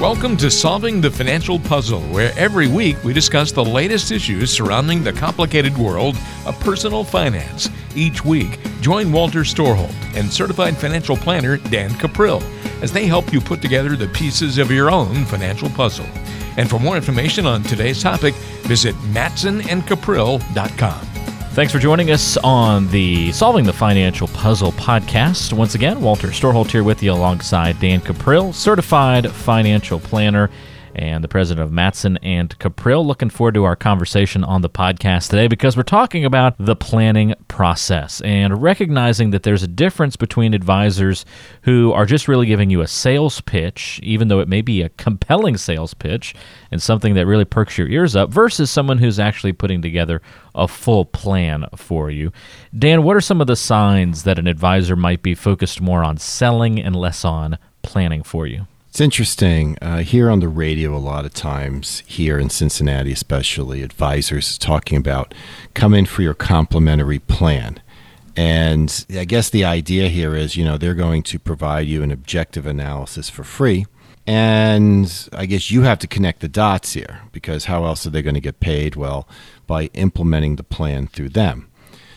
Welcome to Solving the Financial Puzzle, where every week we discuss the latest issues surrounding the complicated world of personal finance. Each week, join Walter Storholt and certified financial planner Dan Cuprill as they help you put together the pieces of your own financial puzzle. And for more information on today's topic, visit matsonandcuprill.com. Thanks for joining us on the Solving the Financial Puzzle podcast. Once again, Walter Storholt here with you alongside Dan Cuprill, certified financial planner and the president of Matson and Cuprill. Looking forward to our conversation on the podcast today because we're talking about the planning process and recognizing that there's a difference between advisors who are just really giving you a sales pitch, even though it may be a compelling sales pitch and something that really perks your ears up, versus someone who's actually putting together a full plan for you. Dan, what are some of the signs that an advisor might be focused more on selling and less on planning for you? It's interesting. Uh, here on the radio, a lot of times, here in Cincinnati especially, advisors talking about come in for your complimentary plan. And I guess the idea here is, you know, they're going to provide you an objective analysis for free. And I guess you have to connect the dots here because how else are they going to get paid? Well, by implementing the plan through them.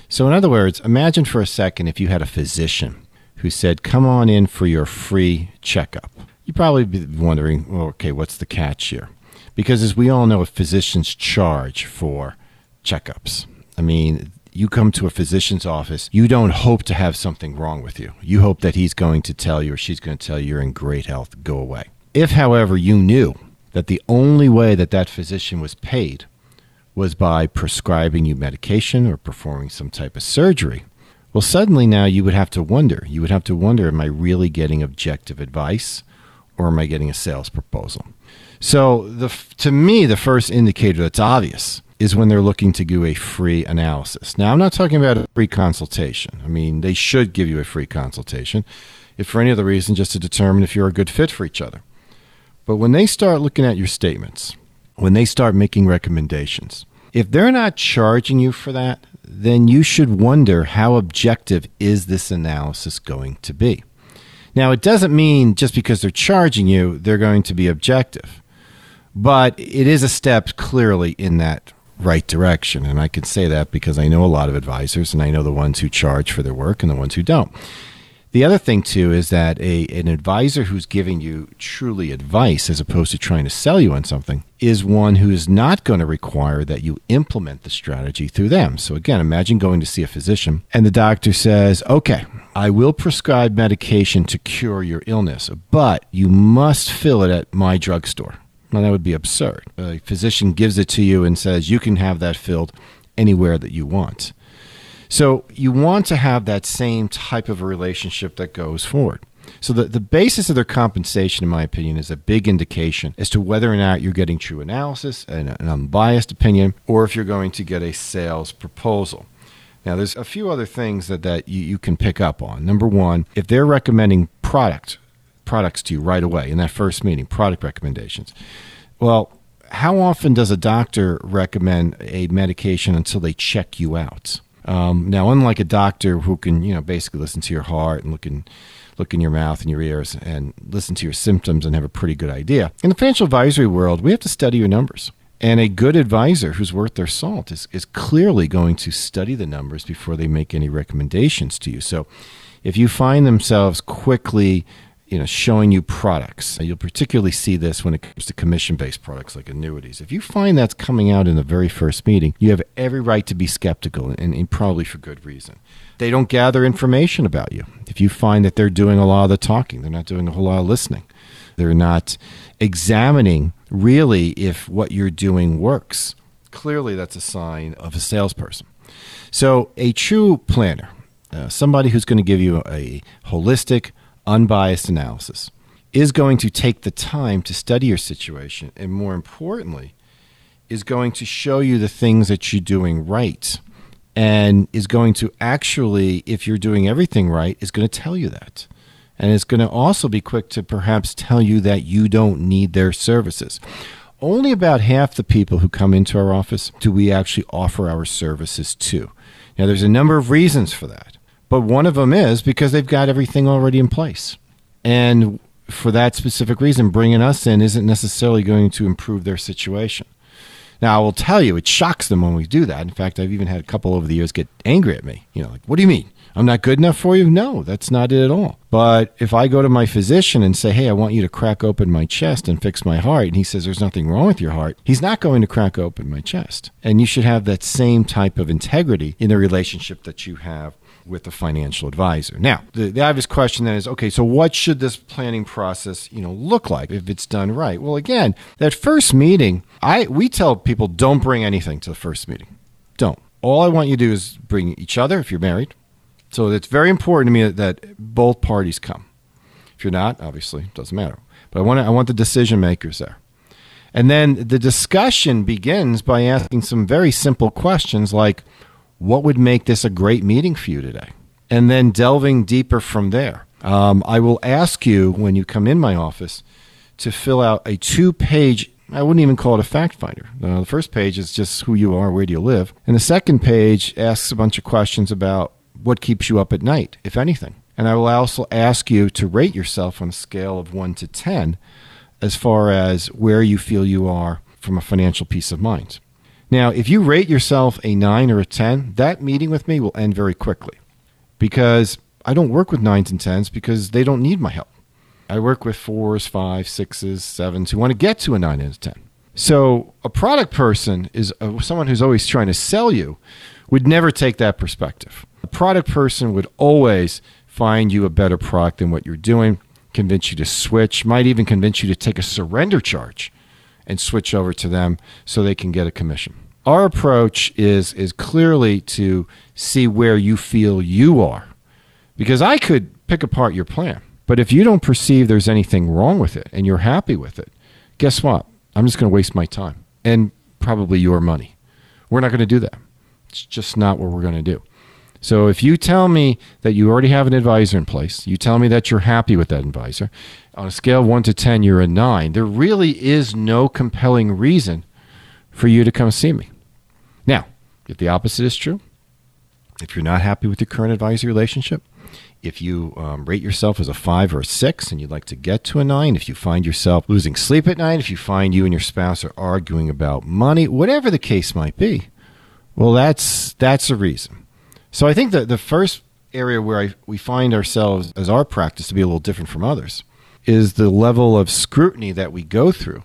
So, in other words, imagine for a second if you had a physician who said, Come on in for your free checkup you probably be wondering, well, okay, what's the catch here? Because as we all know, physicians charge for checkups. I mean, you come to a physician's office, you don't hope to have something wrong with you. You hope that he's going to tell you or she's going to tell you you're in great health, go away. If, however, you knew that the only way that that physician was paid was by prescribing you medication or performing some type of surgery, well, suddenly now you would have to wonder. You would have to wonder, am I really getting objective advice? Or am I getting a sales proposal? So, the, to me, the first indicator that's obvious is when they're looking to do a free analysis. Now, I'm not talking about a free consultation. I mean, they should give you a free consultation, if for any other reason, just to determine if you're a good fit for each other. But when they start looking at your statements, when they start making recommendations, if they're not charging you for that, then you should wonder how objective is this analysis going to be? Now, it doesn't mean just because they're charging you, they're going to be objective, but it is a step clearly in that right direction. And I can say that because I know a lot of advisors and I know the ones who charge for their work and the ones who don't. The other thing too is that a an advisor who's giving you truly advice as opposed to trying to sell you on something is one who is not going to require that you implement the strategy through them. So again, imagine going to see a physician and the doctor says, "Okay, I will prescribe medication to cure your illness, but you must fill it at my drugstore." Well, that would be absurd. A physician gives it to you and says, "You can have that filled anywhere that you want." So you want to have that same type of a relationship that goes forward. So the, the basis of their compensation, in my opinion, is a big indication as to whether or not you're getting true analysis and an unbiased opinion, or if you're going to get a sales proposal. Now, there's a few other things that, that you, you can pick up on. Number one, if they're recommending product products to you right away in that first meeting, product recommendations. Well, how often does a doctor recommend a medication until they check you out? Um, now, unlike a doctor who can, you know, basically listen to your heart and look in, look in your mouth and your ears and listen to your symptoms and have a pretty good idea, in the financial advisory world, we have to study your numbers. And a good advisor who's worth their salt is, is clearly going to study the numbers before they make any recommendations to you. So if you find themselves quickly you know, showing you products. You'll particularly see this when it comes to commission-based products like annuities. If you find that's coming out in the very first meeting, you have every right to be skeptical, and, and probably for good reason. They don't gather information about you. If you find that they're doing a lot of the talking, they're not doing a whole lot of listening. They're not examining really if what you're doing works. Clearly, that's a sign of a salesperson. So, a true planner, uh, somebody who's going to give you a holistic, unbiased analysis, is going to take the time to study your situation, and more importantly, is going to show you the things that you're doing right, and is going to actually, if you're doing everything right, is going to tell you that. And it's going to also be quick to perhaps tell you that you don't need their services. Only about half the people who come into our office do we actually offer our services to. Now, there's a number of reasons for that. But one of them is because they've got everything already in place. And for that specific reason, bringing us in isn't necessarily going to improve their situation. Now, I will tell you, it shocks them when we do that. In fact, I've even had a couple over the years get angry at me. You know, like, what do you mean? I'm not good enough for you? No, that's not it at all. But if I go to my physician and say, hey, I want you to crack open my chest and fix my heart, and he says there's nothing wrong with your heart, he's not going to crack open my chest. And you should have that same type of integrity in the relationship that you have with a financial advisor. Now, the, the obvious question then is, okay, so what should this planning process, you know, look like if it's done right? Well, again, that first meeting, I we tell people don't bring anything to the first meeting. Don't. All I want you to do is bring each other if you're married. So it's very important to me that, that both parties come. If you're not, obviously, it doesn't matter. But I want I want the decision makers there. And then the discussion begins by asking some very simple questions like what would make this a great meeting for you today? And then delving deeper from there. Um, I will ask you when you come in my office to fill out a two page, I wouldn't even call it a fact finder. Uh, the first page is just who you are, where do you live. And the second page asks a bunch of questions about what keeps you up at night, if anything. And I will also ask you to rate yourself on a scale of 1 to 10 as far as where you feel you are from a financial peace of mind. Now, if you rate yourself a 9 or a 10, that meeting with me will end very quickly because I don't work with 9s and 10s because they don't need my help. I work with 4s, 5s, 6s, 7s who want to get to a 9 and a 10. So, a product person is uh, someone who's always trying to sell you would never take that perspective. A product person would always find you a better product than what you're doing, convince you to switch, might even convince you to take a surrender charge and switch over to them so they can get a commission. Our approach is is clearly to see where you feel you are. Because I could pick apart your plan, but if you don't perceive there's anything wrong with it and you're happy with it, guess what? I'm just going to waste my time and probably your money. We're not going to do that. It's just not what we're going to do. So if you tell me that you already have an advisor in place, you tell me that you're happy with that advisor, on a scale of 1 to 10, you're a 9, there really is no compelling reason for you to come see me. Now, if the opposite is true, if you're not happy with your current advisor relationship, if you um, rate yourself as a five or a six and you'd like to get to a nine, if you find yourself losing sleep at night, if you find you and your spouse are arguing about money, whatever the case might be, well, that's that's a reason. So I think that the first area where I, we find ourselves as our practice to be a little different from others is the level of scrutiny that we go through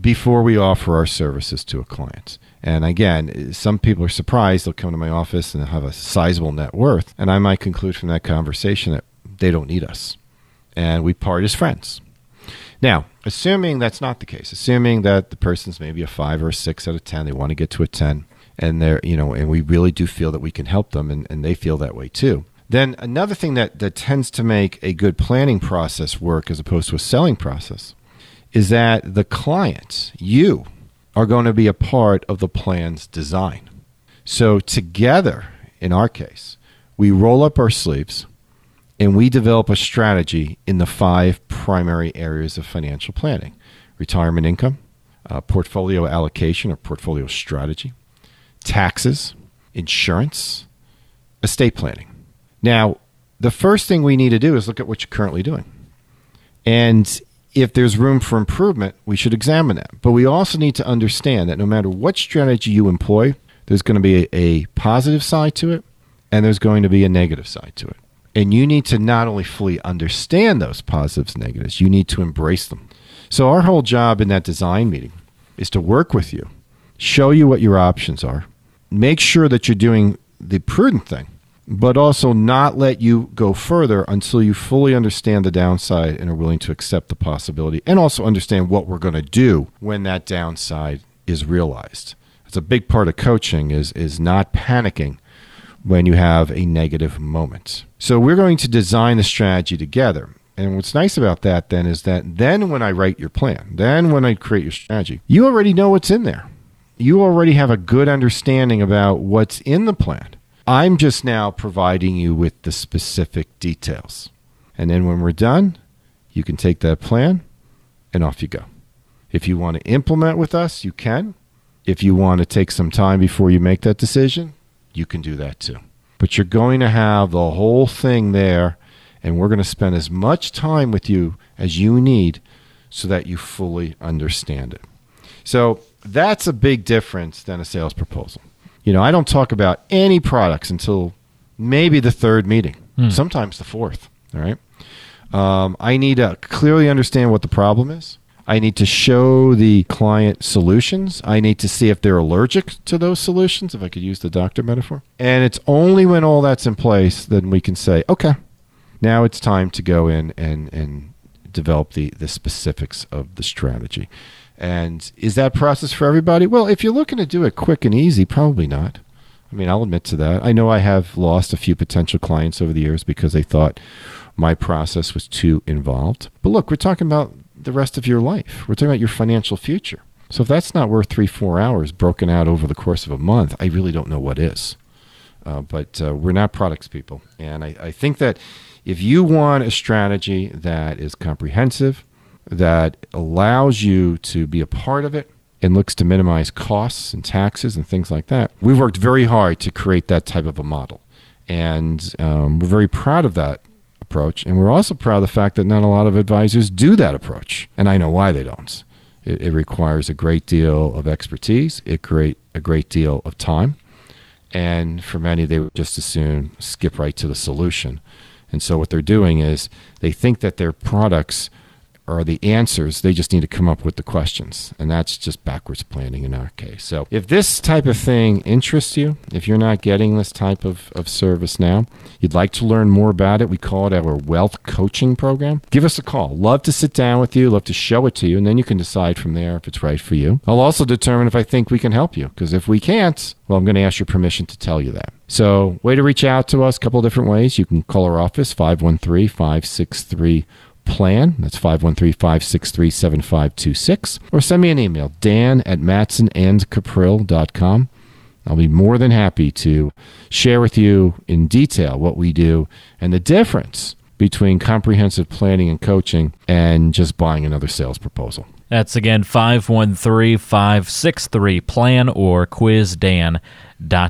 before we offer our services to a client. And again, some people are surprised. They'll come to my office and have a sizable net worth. And I might conclude from that conversation that they don't need us. And we part as friends. Now, assuming that's not the case, assuming that the person's maybe a five or a six out of 10, they want to get to a 10, and they're you know and we really do feel that we can help them and, and they feel that way too. Then another thing that, that tends to make a good planning process work as opposed to a selling process is that the clients you are going to be a part of the plan's design. So together in our case we roll up our sleeves and we develop a strategy in the five primary areas of financial planning retirement income uh, portfolio allocation or portfolio strategy taxes, insurance, estate planning. Now, the first thing we need to do is look at what you're currently doing. And if there's room for improvement, we should examine that. But we also need to understand that no matter what strategy you employ, there's going to be a, a positive side to it and there's going to be a negative side to it. And you need to not only fully understand those positives and negatives, you need to embrace them. So, our whole job in that design meeting is to work with you, show you what your options are, make sure that you're doing the prudent thing, but also not let you go further until you fully understand the downside and are willing to accept the possibility and also understand what we're going to do when that downside is realized. It's a big part of coaching is is not panicking when you have a negative moment. So we're going to design the strategy together. And what's nice about that then is that then when I write your plan, then when I create your strategy, you already know what's in there you already have a good understanding about what's in the plan. I'm just now providing you with the specific details. And then when we're done, you can take that plan and off you go. If you want to implement with us, you can. If you want to take some time before you make that decision, you can do that too. But you're going to have the whole thing there And we're going to spend as much time with you as you need so that you fully understand it. So that's a big difference than a sales proposal. You know, I don't talk about any products until maybe the third meeting, hmm. sometimes the fourth. All right. Um, I need to clearly understand what the problem is. I need to show the client solutions. I need to see if they're allergic to those solutions, if I could use the doctor metaphor. And it's only when all that's in place then we can say, okay, now it's time to go in and, and develop the, the specifics of the strategy. And is that process for everybody? Well, if you're looking to do it quick and easy, probably not. I mean, I'll admit to that. I know I have lost a few potential clients over the years because they thought my process was too involved. But look, we're talking about the rest of your life. We're talking about your financial future. So if that's not worth three, four hours broken out over the course of a month, I really don't know what is. Uh, but uh, we're not products people. And I, I think that if you want a strategy that is comprehensive, that allows you to be a part of it and looks to minimize costs and taxes and things like that. We've worked very hard to create that type of a model. And um, we're very proud of that approach. And we're also proud of the fact that not a lot of advisors do that approach. And I know why they don't. It, it requires a great deal of expertise, it create a great deal of time. And for many, they would just as soon skip right to the solution. And so what they're doing is they think that their products are the answers. They just need to come up with the questions. And that's just backwards planning in our case. So if this type of thing interests you, if you're not getting this type of, of service now, you'd like to learn more about it, we call it our wealth coaching program. Give us a call. Love to sit down with you, love to show it to you, and then you can decide from there if it's right for you. I'll also determine if I think we can help you, because if we can't, well, I'm going to ask your permission to tell you that. So, way to reach out to us, a couple different ways. You can call our office, 513 563 plan. That's 513 563 7526. Or send me an email, dan at matsonandcuprill.com. I'll be more than happy to share with you in detail what we do and the difference between comprehensive planning and coaching and just buying another sales proposal. That's again 513 563 plan or quiz Dan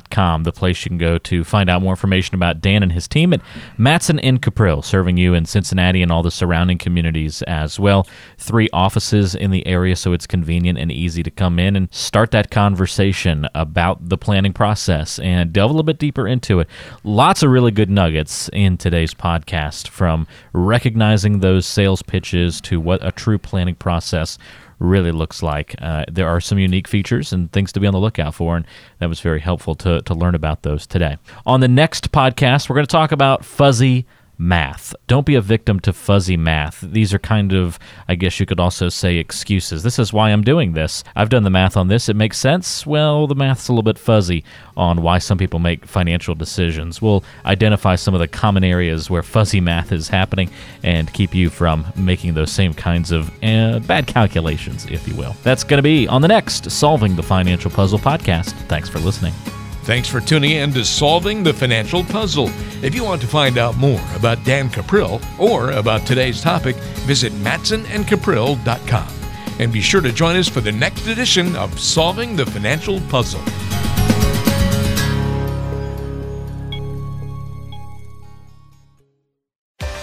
com, the place you can go to find out more information about Dan and his team at Matson and Cuprill, serving you in Cincinnati and all the surrounding communities as well. Three offices in the area, so it's convenient and easy to come in and start that conversation about the planning process and delve a little bit deeper into it. Lots of really good nuggets in today's podcast from recognizing those sales pitches to what a true planning process really looks like. Uh, there are some unique features and things to be on the lookout for, and that was very helpful to, to learn about those today. On the next podcast, we're going to talk about fuzzy math. Don't be a victim to fuzzy math. These are kind of, I guess you could also say, excuses. This is why I'm doing this. I've done the math on this. It makes sense. Well, the math's a little bit fuzzy on why some people make financial decisions. We'll identify some of the common areas where fuzzy math is happening and keep you from making those same kinds of uh, bad calculations, if you will. That's going to be on the next Solving the Financial Puzzle podcast. Thanks for listening. Thanks for tuning in to Solving the Financial Puzzle. If you want to find out more about Dan Cuprill or about today's topic, visit matsonandcuprill.com. And be sure to join us for the next edition of Solving the Financial Puzzle.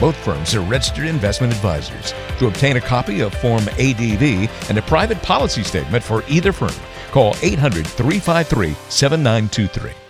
Both firms are registered investment advisors. To obtain a copy of Form ADV and a private policy statement for either firm, call 800 353 7923.